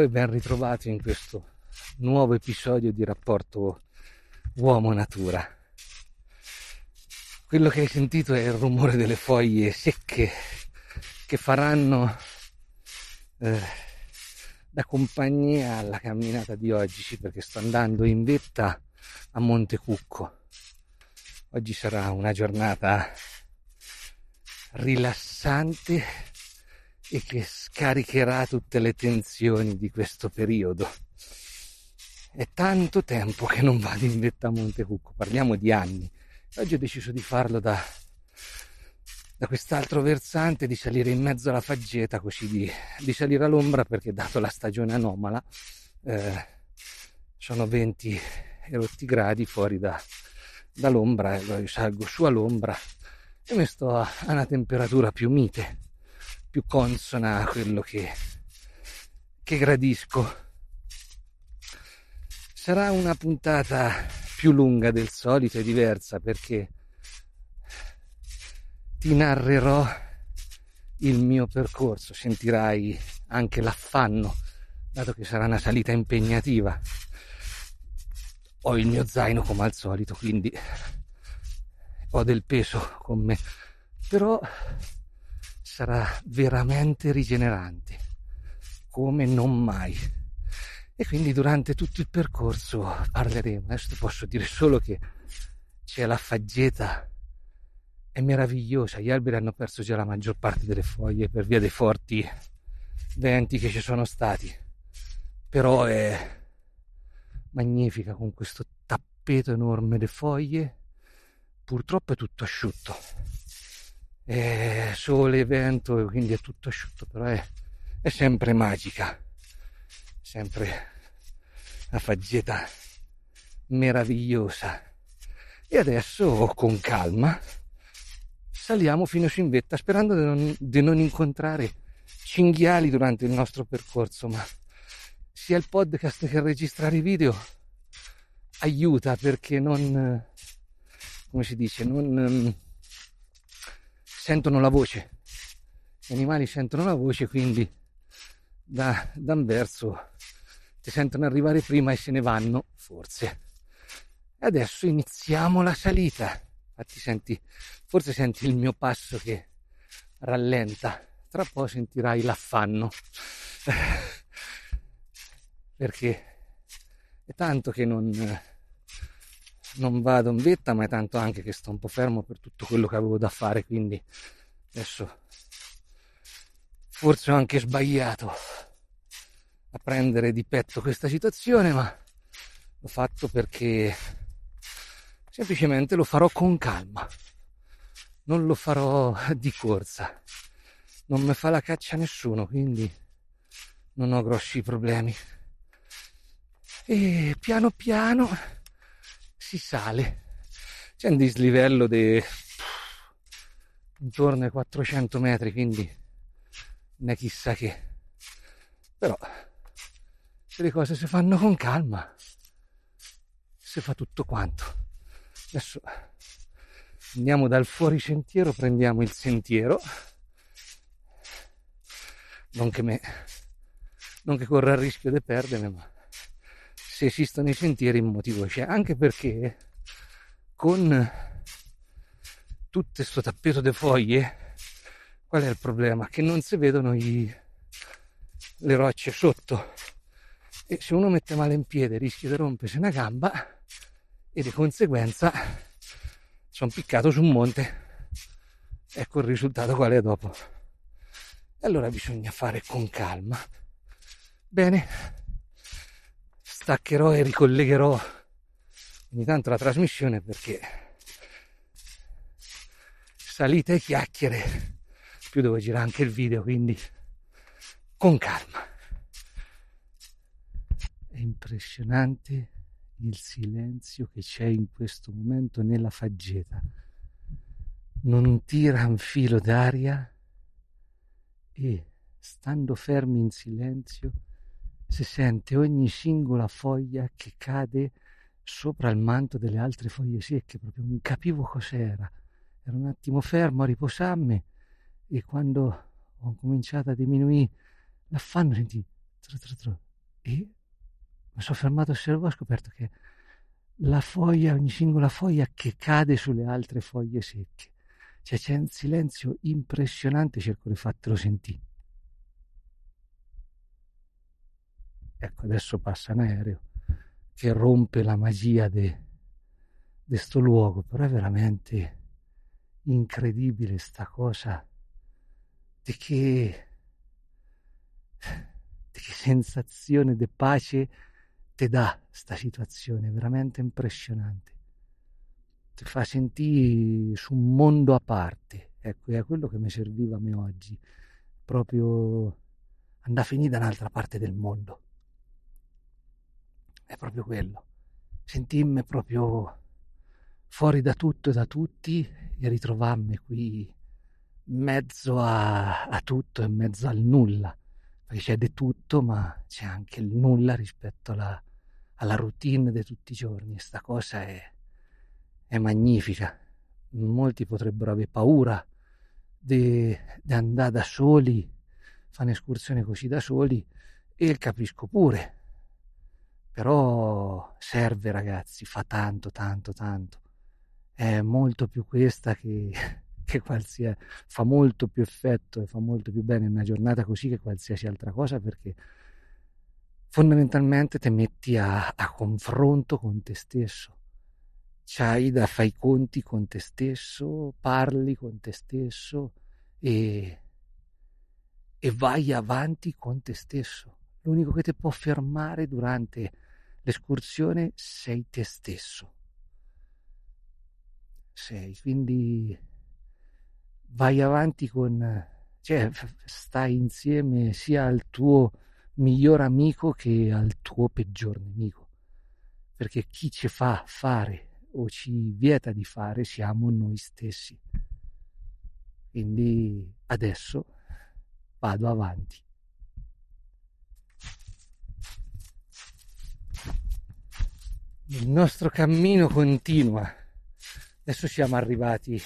Ciao e ben ritrovati in questo nuovo episodio di rapporto uomo-natura. Quello che hai sentito è il rumore delle foglie secche che faranno eh, da compagnia alla camminata di oggi perché sto andando in vetta a Monte Cucco. Oggi sarà una giornata rilassante e che scaricherà tutte le tensioni di questo periodo. È tanto tempo che non vado in vetta a Monte Cucco, parliamo di anni. Oggi ho deciso di farlo da, da quest'altro versante, di salire in mezzo alla faggeta, così di, di salire all'ombra, perché dato la stagione anomala, eh, sono 20 erotti gradi fuori da, dall'ombra, e io salgo su all'ombra e mi sto a una temperatura più mite, più consona a quello che, che gradisco. Sarà una puntata più lunga del solito e diversa perché ti narrerò il mio percorso, sentirai anche l'affanno, dato che sarà una salita impegnativa. Ho il mio zaino come al solito, quindi ho del peso con me, però sarà veramente rigenerante, come non mai. E quindi durante tutto il percorso parleremo. Adesso posso dire solo che c'è la faggeta, è meravigliosa. Gli alberi hanno perso già la maggior parte delle foglie per via dei forti venti che ci sono stati. Però è magnifica con questo tappeto enorme di foglie purtroppo è tutto asciutto. È sole, vento, quindi è tutto asciutto, però è, è sempre magica. Sempre una faggeta meravigliosa. E adesso con calma saliamo fino su in vetta sperando di non, di non incontrare cinghiali durante il nostro percorso, ma sia il podcast che registrare i video aiuta perché non come si dice, non um, sentono la voce. Gli animali sentono la voce, quindi da, da verso ti sentono arrivare prima e se ne vanno, forse. E adesso iniziamo la salita. Infatti senti, forse senti il mio passo che rallenta. Tra poco sentirai l'affanno. Perché è tanto che non non vado in vetta, ma è tanto anche che sto un po' fermo per tutto quello che avevo da fare, quindi adesso forse ho anche sbagliato a prendere di petto questa situazione, ma l'ho fatto perché semplicemente lo farò con calma, non lo farò di corsa, non mi fa la caccia nessuno, quindi non ho grossi problemi. E piano piano si sale. C'è un dislivello di intorno ai 400 metri, quindi ne chissà che. Però le cose si fanno con calma, si fa tutto quanto. Adesso andiamo dal fuori sentiero, prendiamo il sentiero. Non che me, non che corra il rischio di perdermi, ma se esistono i sentieri il motivo c'è, anche perché con tutto questo tappeto di foglie, qual è il problema? Che non si vedono i, le rocce sotto e se uno mette male in piede rischia di rompersi una gamba e di conseguenza sono piccato su un monte. Ecco il risultato qual è dopo. Allora bisogna fare con calma. Bene, staccherò e ricollegherò ogni tanto la trasmissione perché salite e chiacchiere più devo girare anche il video quindi con calma. È impressionante il silenzio che c'è in questo momento nella faggeta. Non tira un filo d'aria e stando fermi in silenzio si sente ogni singola foglia che cade sopra il manto delle altre foglie secche, proprio non capivo cos'era. Ero un attimo fermo a riposarmi e quando ho cominciato a diminuire l'affanno sentì tru, tru, tru, e mi sono fermato a osservare ho scoperto che la foglia, ogni singola foglia che cade sulle altre foglie secche. Cioè c'è un silenzio impressionante, cerco di fartelo sentire. Ecco, adesso passa un aereo che rompe la magia di questo luogo, però è veramente incredibile sta cosa di che, di che sensazione di pace ti dà sta situazione, veramente impressionante. Ti fa sentire su un mondo a parte, ecco, è quello che mi serviva a me oggi, proprio andare a finire da un'altra parte del mondo. È proprio quello, sentirmi proprio fuori da tutto e da tutti e ritrovarmi qui in mezzo a, a tutto e in mezzo al nulla, perché c'è di tutto, ma c'è anche il nulla rispetto alla, alla routine di tutti i giorni. Sta cosa è, è magnifica. Molti potrebbero avere paura di, di andare da soli, fare un'escursione così da soli, e capisco pure. Però serve, ragazzi, fa tanto, tanto, tanto. È molto più questa che, che qualsiasi fa molto più effetto e fa molto più bene una giornata così che qualsiasi altra cosa perché fondamentalmente ti metti a, a confronto con te stesso. C'hai da fai i conti con te stesso, parli con te stesso e, e vai avanti con te stesso. L'unico che ti può fermare durante l'escursione sei te stesso. Sei, quindi vai avanti con, cioè stai insieme sia al tuo miglior amico che al tuo peggior nemico. Perché chi ci fa fare o ci vieta di fare siamo noi stessi. Quindi adesso vado avanti. Il nostro cammino continua. Adesso siamo arrivati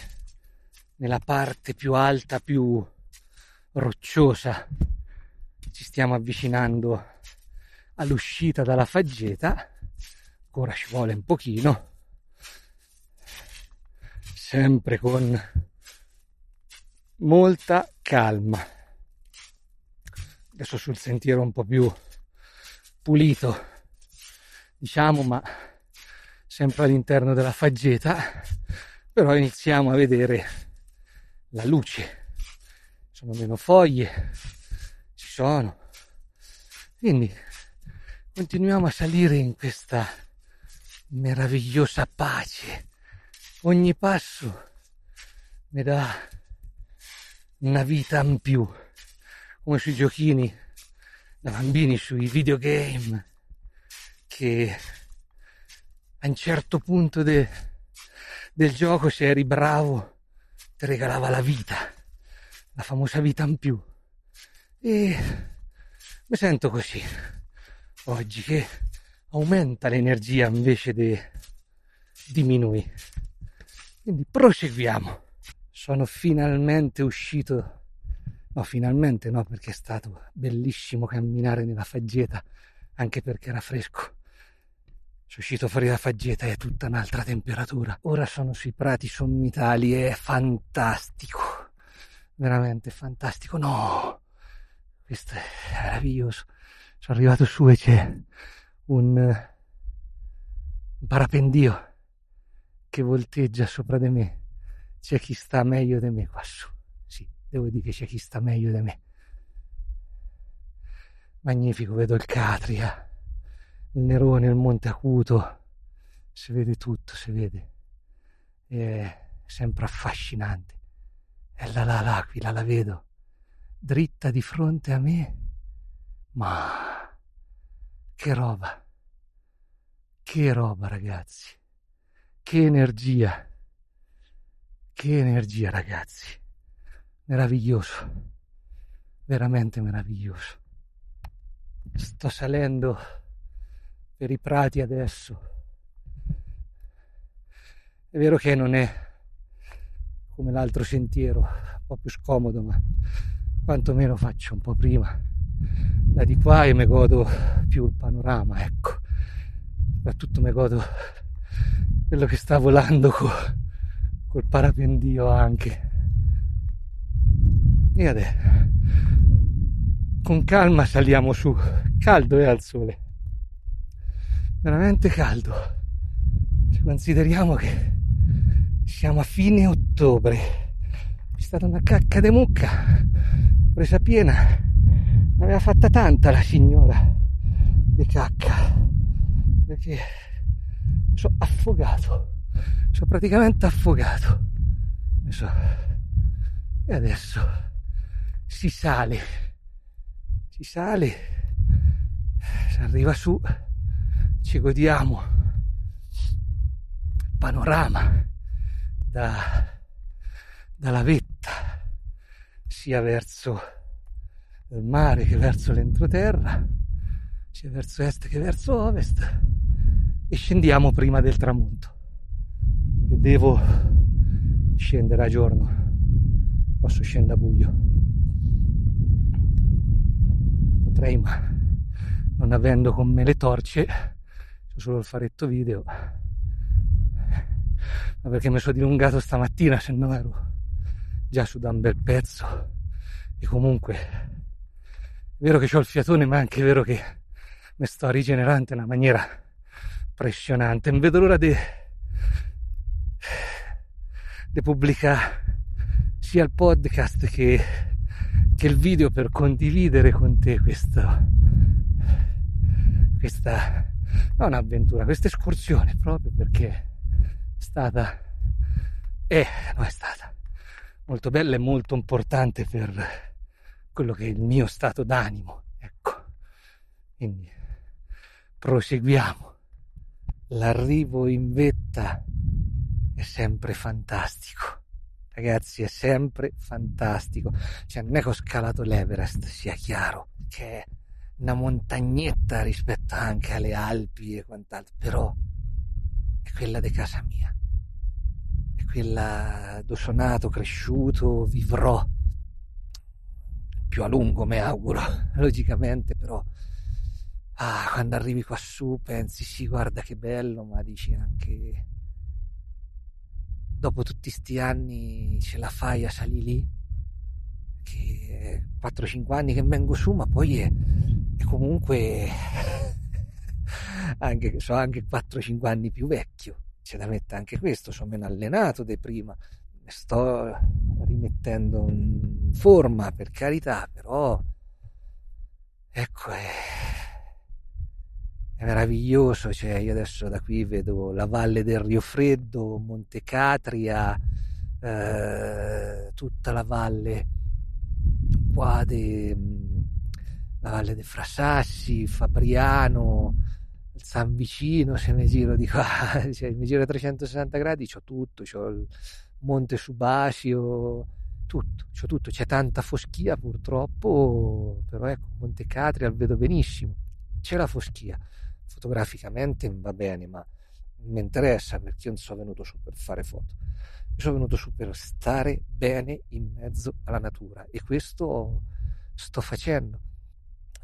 nella parte più alta, più rocciosa ci stiamo avvicinando all'uscita dalla faggeta, ancora ci vuole un pochino, sempre con molta calma. Adesso sul sentiero un po' più pulito, diciamo, ma sempre all'interno della faggeta, però iniziamo a vedere la luce. Sono meno foglie, sono. Quindi continuiamo a salire in questa meravigliosa pace. Ogni passo mi dà una vita in più, come sui giochini da bambini, sui videogame, che a un certo punto de, del gioco, se eri bravo, ti regalava la vita, la famosa vita in più. E mi sento così oggi che aumenta l'energia invece di diminuire. Quindi proseguiamo. Sono finalmente uscito, no finalmente no perché è stato bellissimo camminare nella faggeta, anche perché era fresco. Sono uscito fuori da faggeta e è tutta un'altra temperatura. Ora sono sui prati sommitali, è fantastico, veramente fantastico. No, questo è meraviglioso. Sono arrivato su e c'è un, parapendio che volteggia sopra di me. C'è chi sta meglio di me qua su. Sì, devo dire che c'è chi sta meglio di me. Magnifico, vedo il Catria, Nerone, il Monte Acuto. Si vede tutto, si vede. È sempre affascinante. E là, là, l'aquila, la vedo dritta di fronte a me. Ma che roba! Che roba, ragazzi! Che energia! Che energia, ragazzi! Meraviglioso! Veramente meraviglioso! Sto salendo per i prati adesso. È vero che non è come l'altro sentiero, un po' più scomodo, ma quantomeno faccio un po' prima da di qua e mi godo più il panorama, ecco. Soprattutto mi godo quello che sta volando co, col parapendio anche. E adesso, con calma saliamo su, caldo è al sole, veramente caldo. Se consideriamo che siamo a fine ottobre, è stata una cacca de mucca, presa piena, ne aveva fatta tanta la signora di cacca, perché sono affogato, sono praticamente affogato. E adesso si sale, si sale, si arriva su, ci godiamo. Il panorama da, dalla vetta, sia verso il mare che verso l'entroterra, sia verso est che verso ovest e scendiamo prima del tramonto. Perché devo scendere a giorno. Posso scendere a buio. Potrei ma non avendo con me le torce c'ho solo il faretto video ma perché mi sono dilungato stamattina se no ero già su da un bel pezzo e comunque è vero che ho il fiatone ma è anche vero che mi sto rigenerando in una maniera impressionante. Non vedo l'ora di, di pubblicare sia il podcast che, che, il video per condividere con te questo, questa, non avventura, questa escursione proprio perché è stata, è, non è stata molto bella e molto importante per quello che è il mio stato d'animo. Ecco, quindi proseguiamo l'arrivo in vetta è sempre fantastico. Ragazzi, è sempre fantastico. Cioè, non è che ho scalato l'Everest, sia chiaro, che è una montagnetta rispetto anche alle Alpi e quant'altro, però è quella di casa mia. È quella dove sono nato, cresciuto, vivrò più a lungo, mi auguro, logicamente, però ah, quando arrivi qua su pensi sì guarda che bello ma dici anche dopo tutti questi anni ce la fai a salire lì che 4-5 anni che vengo su ma poi è, è comunque anche, so anche 4-5 anni più vecchio. C'è da mettere anche questo sono meno allenato di prima. Sto rimettendo in forma per carità però ecco è è meraviglioso, cioè io adesso da qui vedo la valle del Rio Freddo, Monte Catria, eh, tutta la valle qua de, la valle dei Frasassi, Fabriano, San Vicino, se mi giro di qua, cioè, mi giro a 360 gradi, c'ho tutto, c'ho il Monte Subasio, tutto, c'ho tutto, c'è tanta foschia purtroppo, però ecco, Monte Catria lo vedo benissimo, c'è la foschia. Fotograficamente va bene, ma mi interessa perché io non sono venuto su per fare foto. Io sono venuto su per stare bene in mezzo alla natura e questo sto facendo.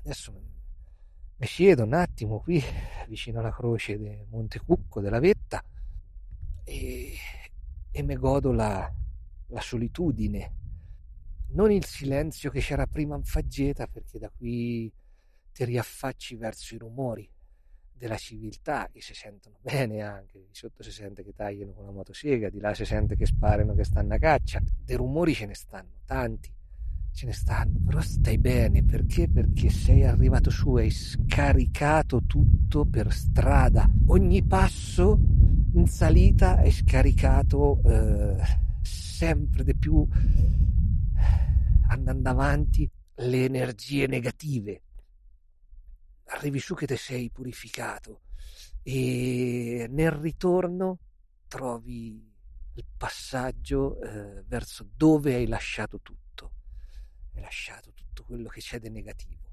Adesso mi siedo un attimo qui vicino alla croce del Monte Cucco della Vetta e, e mi godo la, la solitudine, non il silenzio che c'era prima in faggeta perché da qui ti riaffacci verso i rumori della civiltà che si sentono bene anche, di sotto si sente che tagliano con la motosega, di là si sente che sparano, che stanno a caccia, dei rumori ce ne stanno, tanti, ce ne stanno, però stai bene, perché? Perché sei arrivato su, hai scaricato tutto per strada, ogni passo in salita hai scaricato eh, sempre di più, andando avanti, le energie negative arrivi su che te sei purificato e nel ritorno trovi il passaggio eh, verso dove hai lasciato tutto, hai lasciato tutto quello che c'è di negativo.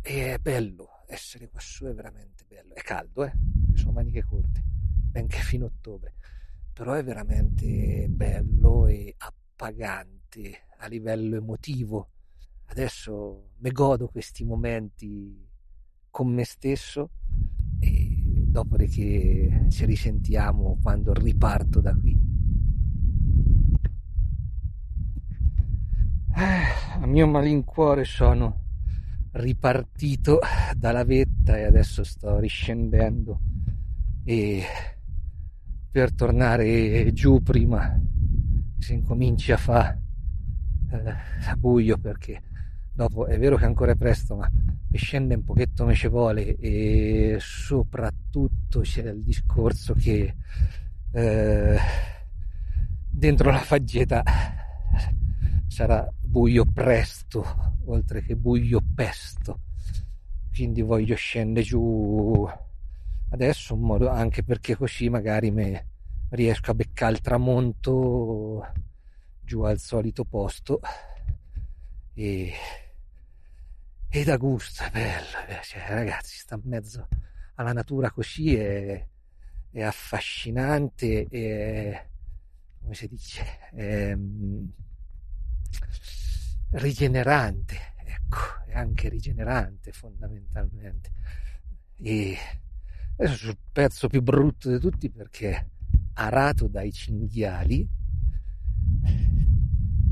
E è bello, essere qua su è veramente bello, è caldo, eh? sono maniche corte, benché fino a ottobre, però è veramente bello e appagante a livello emotivo adesso mi godo questi momenti con me stesso e dopodiché ci risentiamo quando riparto da qui. Eh, a mio malincuore sono ripartito dalla vetta e adesso sto riscendendo e per tornare giù prima si incominci a fare eh, buio perché dopo è vero che ancora è presto ma mi scende un pochetto vuole e soprattutto c'è il discorso che eh, dentro la faggeta sarà buio presto oltre che buio pesto. Quindi voglio scendere giù adesso in modo anche perché così magari riesco a beccare il tramonto giù al solito posto e, e da gusto, è bello, cioè, ragazzi, sta in mezzo alla natura così è, è affascinante e come si dice è, mm, rigenerante ecco è anche rigenerante fondamentalmente. E adesso sul pezzo più brutto di tutti perché arato dai cinghiali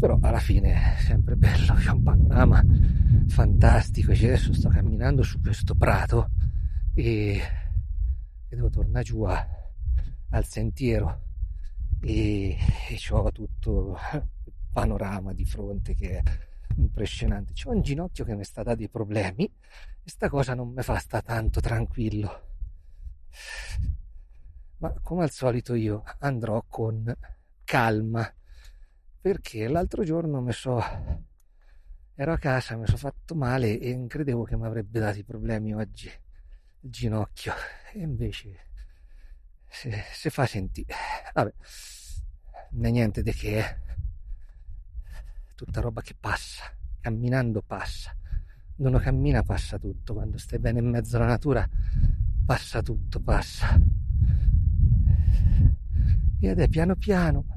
però alla fine è sempre bello, c'è un panorama fantastico, cioè adesso sto camminando su questo prato e, e devo tornare giù a, al sentiero e, e ho tutto il panorama di fronte che è impressionante. C'ho un ginocchio che mi sta dando dei problemi e sta cosa non mi fa sta tanto tranquillo. Ma come al solito io andrò con calma perché l'altro giorno mi so ero a casa, mi sono fatto male e credevo che mi avrebbe dato i problemi oggi il ginocchio. E invece si, si fa sentire vabbè non niente di che è tutta roba che passa camminando passa. Quando uno cammina passa tutto. Quando stai bene in mezzo alla natura passa tutto passa. Ed è piano piano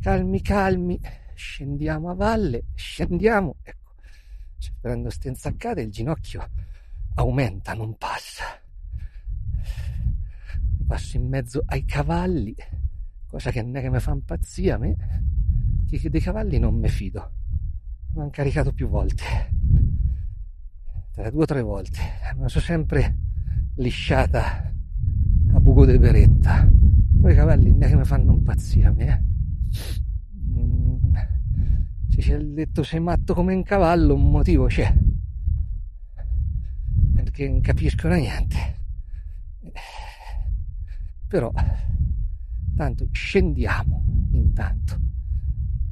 calmi calmi, scendiamo a valle, scendiamo, ecco, cioè, prendo ste insaccate il ginocchio aumenta, non passa. Passo in mezzo ai cavalli, cosa che non è che mi fa impazzire a me, che dei cavalli non mi fido. Mi hanno caricato più volte, tra due o tre volte, ma sono sempre lisciata a buco di beretta. Poi i cavalli non è che mi fanno impazzire a me, eh. Se c'è il detto sei matto come un cavallo, un motivo c'è. Perché non capiscono niente. Però, tanto scendiamo intanto.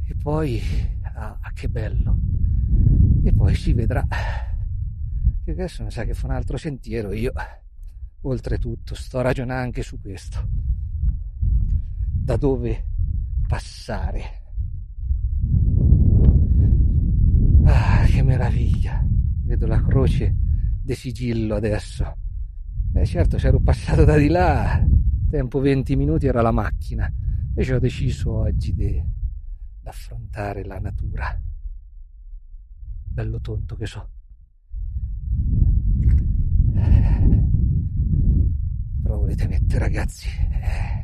E poi, ah, che bello. E poi si vedrà. Che adesso mi sa che fa un altro sentiero. Io, oltretutto, sto ragionando anche su questo. Da dove passare. Ah, che meraviglia! Vedo la croce di sigillo adesso. Eh certo, se ero passato da di là, tempo 20 minuti era la macchina. Invece ho deciso oggi di affrontare la natura. Bello tonto che so. Però volete mettere ragazzi... Eh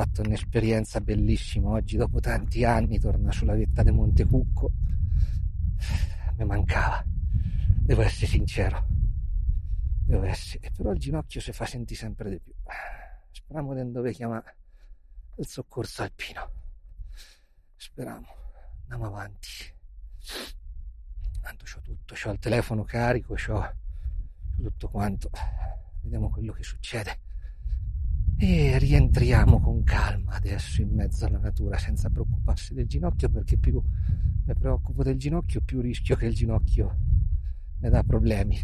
fatto un'esperienza bellissima. Oggi dopo tanti anni torna sulla vetta di Montecucco. Mi mancava. Devo essere sincero. Devo essere. Però il ginocchio si fa sentire sempre di più. Speriamo di dove chiama il soccorso alpino. Speriamo. Andiamo avanti. Tanto c'ho tutto. C'ho il telefono carico c'ho tutto quanto. Vediamo quello che succede e rientriamo con calma adesso in mezzo alla natura senza preoccuparsi del ginocchio perché più mi preoccupo del ginocchio più rischio che il ginocchio mi dà problemi.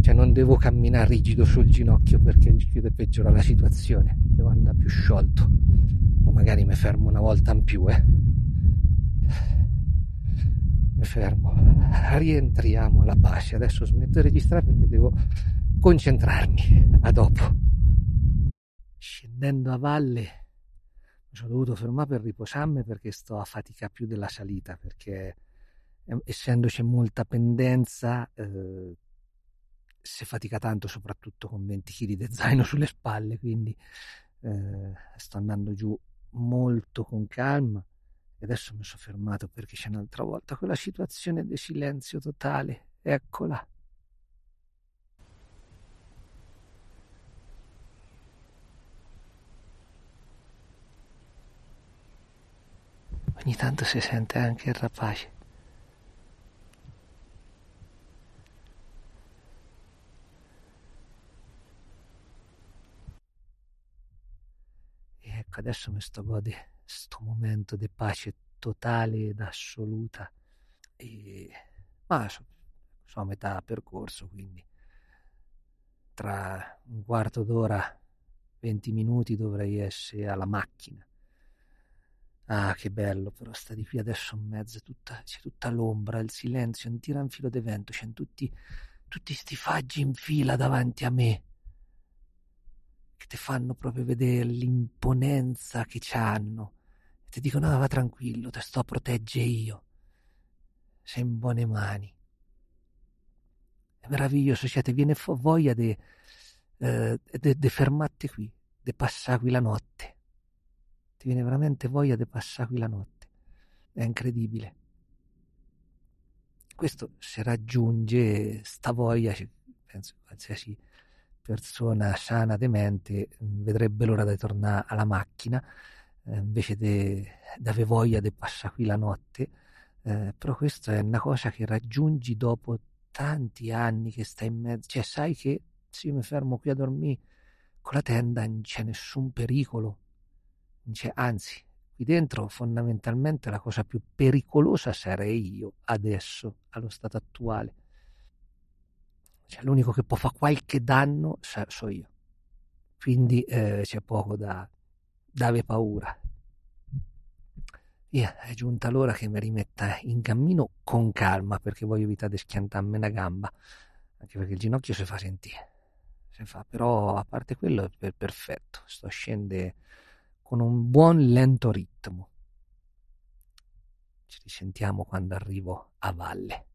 Cioè non devo camminare rigido sul ginocchio perché rischio di peggiorare la situazione. Devo andare più sciolto. O magari mi fermo una volta in più eh. Mi fermo. Rientriamo alla base. Adesso smetto di registrare perché devo concentrarmi. A dopo scendendo a valle mi sono dovuto fermare per riposarmi perché sto a fatica più della salita perché essendoci molta pendenza, eh, si fatica tanto, soprattutto con 20 kg di zaino sulle spalle, quindi eh, sto andando giù molto con calma e adesso mi sono fermato perché c'è un'altra volta quella situazione di silenzio totale, eccola. Ogni tanto si sente anche il rapace. E ecco, adesso mi sto godendo questo momento di pace totale ed assoluta. E, ma sono so a metà percorso, quindi tra un quarto d'ora, 20 minuti dovrei essere alla macchina. Ah, che bello, però sta di qui adesso in mezzo, tutta, c'è tutta l'ombra, il silenzio, un filo di vento, c'è tutti, tutti faggi in fila davanti a me, che ti fanno proprio vedere l'imponenza che c'hanno ti dicono no, va tranquillo, te sto a proteggere io. Sei in buone mani. È meraviglioso, cioè ti viene voglia di eh, fermarti qui, di passare qui la notte. Ti viene veramente voglia di passare qui la notte. È incredibile. Questo si raggiunge sta voglia, penso qualsiasi persona sana de mente vedrebbe l'ora di tornare alla macchina eh, invece di avere voglia di passare qui la notte, eh, però questa è una cosa che raggiungi dopo tanti anni che stai in mezzo, cioè sai che se io mi fermo qui a dormire con la tenda non c'è nessun pericolo, anzi, qui dentro fondamentalmente la cosa più pericolosa sarei io adesso, allo stato attuale. Cioè, l'unico che può fare qualche danno so io. Quindi eh, c'è poco da, dave paura. Via, è giunta l'ora che mi rimetta in cammino con calma perché voglio evitare di schiantarmi una gamba, anche perché il ginocchio si fa sentire. Si fa, però a parte quello è perfetto, sto scendendo con un buon lento ritmo. Ci risentiamo quando arrivo a valle.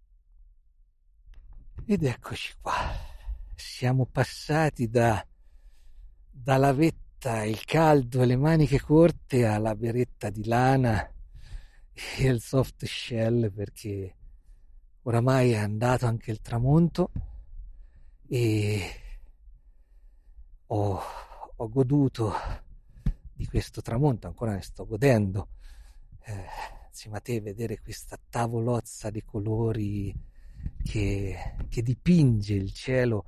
Ed eccoci qua. Siamo passati da dalla vetta il caldo e le maniche corte alla beretta di lana e il soft shell perché oramai è andato anche il tramonto e ho, ho goduto di questo tramonto, ancora ne sto godendo. Eh, insieme a te vedere questa tavolozza di colori che, che dipinge il cielo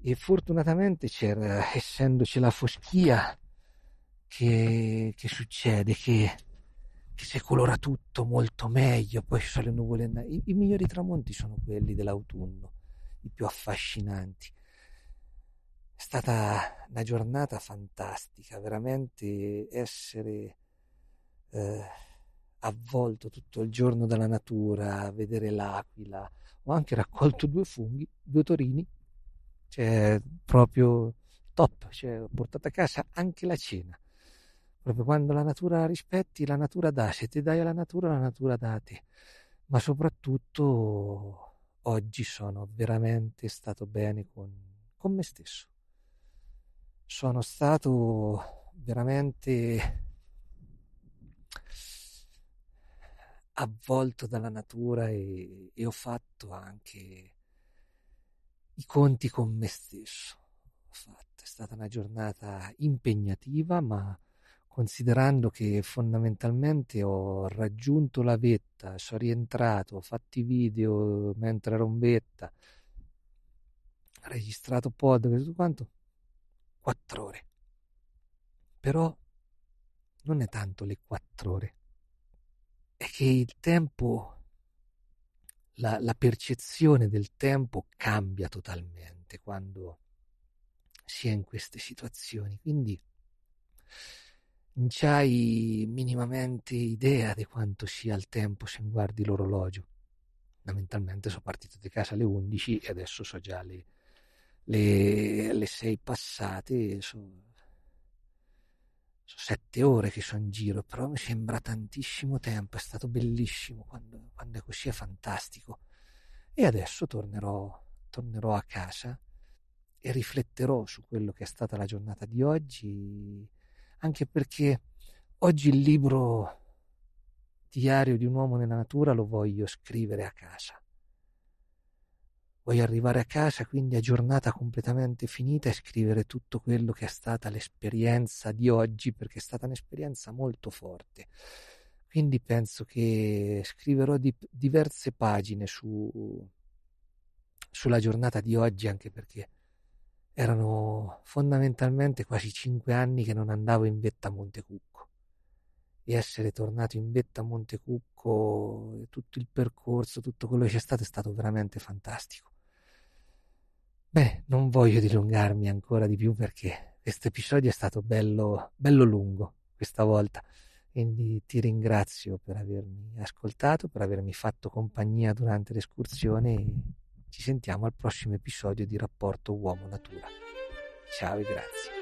e fortunatamente c'era, essendoci la foschia, che, che succede? Che, che, si colora tutto molto meglio, poi ci sono le nuvole. I, I migliori tramonti sono quelli dell'autunno, i più affascinanti. È stata una giornata fantastica, veramente essere eh, avvolto tutto il giorno dalla natura, vedere l'aquila. Ho anche raccolto due funghi, due torini cioè proprio top, cioè, ho portato a casa anche la cena. Proprio quando la natura rispetti, la natura dà, se ti dai alla natura, la natura dà a te. Ma soprattutto oggi sono veramente stato bene con, con me stesso. Sono stato veramente avvolto dalla natura e, e ho fatto anche i conti con me stesso. Fatto. È stata una giornata impegnativa, ma considerando che fondamentalmente ho raggiunto la vetta, sono rientrato, ho fatto i video mentre ero in vetta, registrato pod, tutto quanto, quattro ore. Però non è tanto le quattro ore, è che il tempo la, la percezione del tempo cambia totalmente quando si è in queste situazioni. Quindi non c'hai minimamente idea di quanto sia il tempo se guardi l'orologio. Fondamentalmente sono partito di casa alle 11 e adesso so già le, le, le 6 passate, sono sette ore che sono in giro, però mi sembra tantissimo tempo, è stato bellissimo quando quando è così è fantastico. E adesso tornerò, tornerò a casa e rifletterò su quello che è stata la giornata di oggi, anche perché oggi il libro Diario di un uomo nella natura lo voglio scrivere a casa. Voglio arrivare a casa quindi a giornata completamente finita e scrivere tutto quello che è stata l'esperienza di oggi, perché è stata un'esperienza molto forte. Quindi penso che scriverò di, diverse pagine su, sulla giornata di oggi, anche perché erano fondamentalmente quasi cinque anni che non andavo in vetta a Montecucco e essere tornato in vetta a Montecucco, tutto il percorso, tutto quello che c'è stato è stato veramente fantastico. Beh, non voglio dilungarmi ancora di più perché questo episodio è stato bello, bello lungo questa volta. Quindi ti ringrazio per avermi ascoltato, per avermi fatto compagnia durante l'escursione e ci sentiamo al prossimo episodio di Rapporto Uomo-Natura. Ciao e grazie.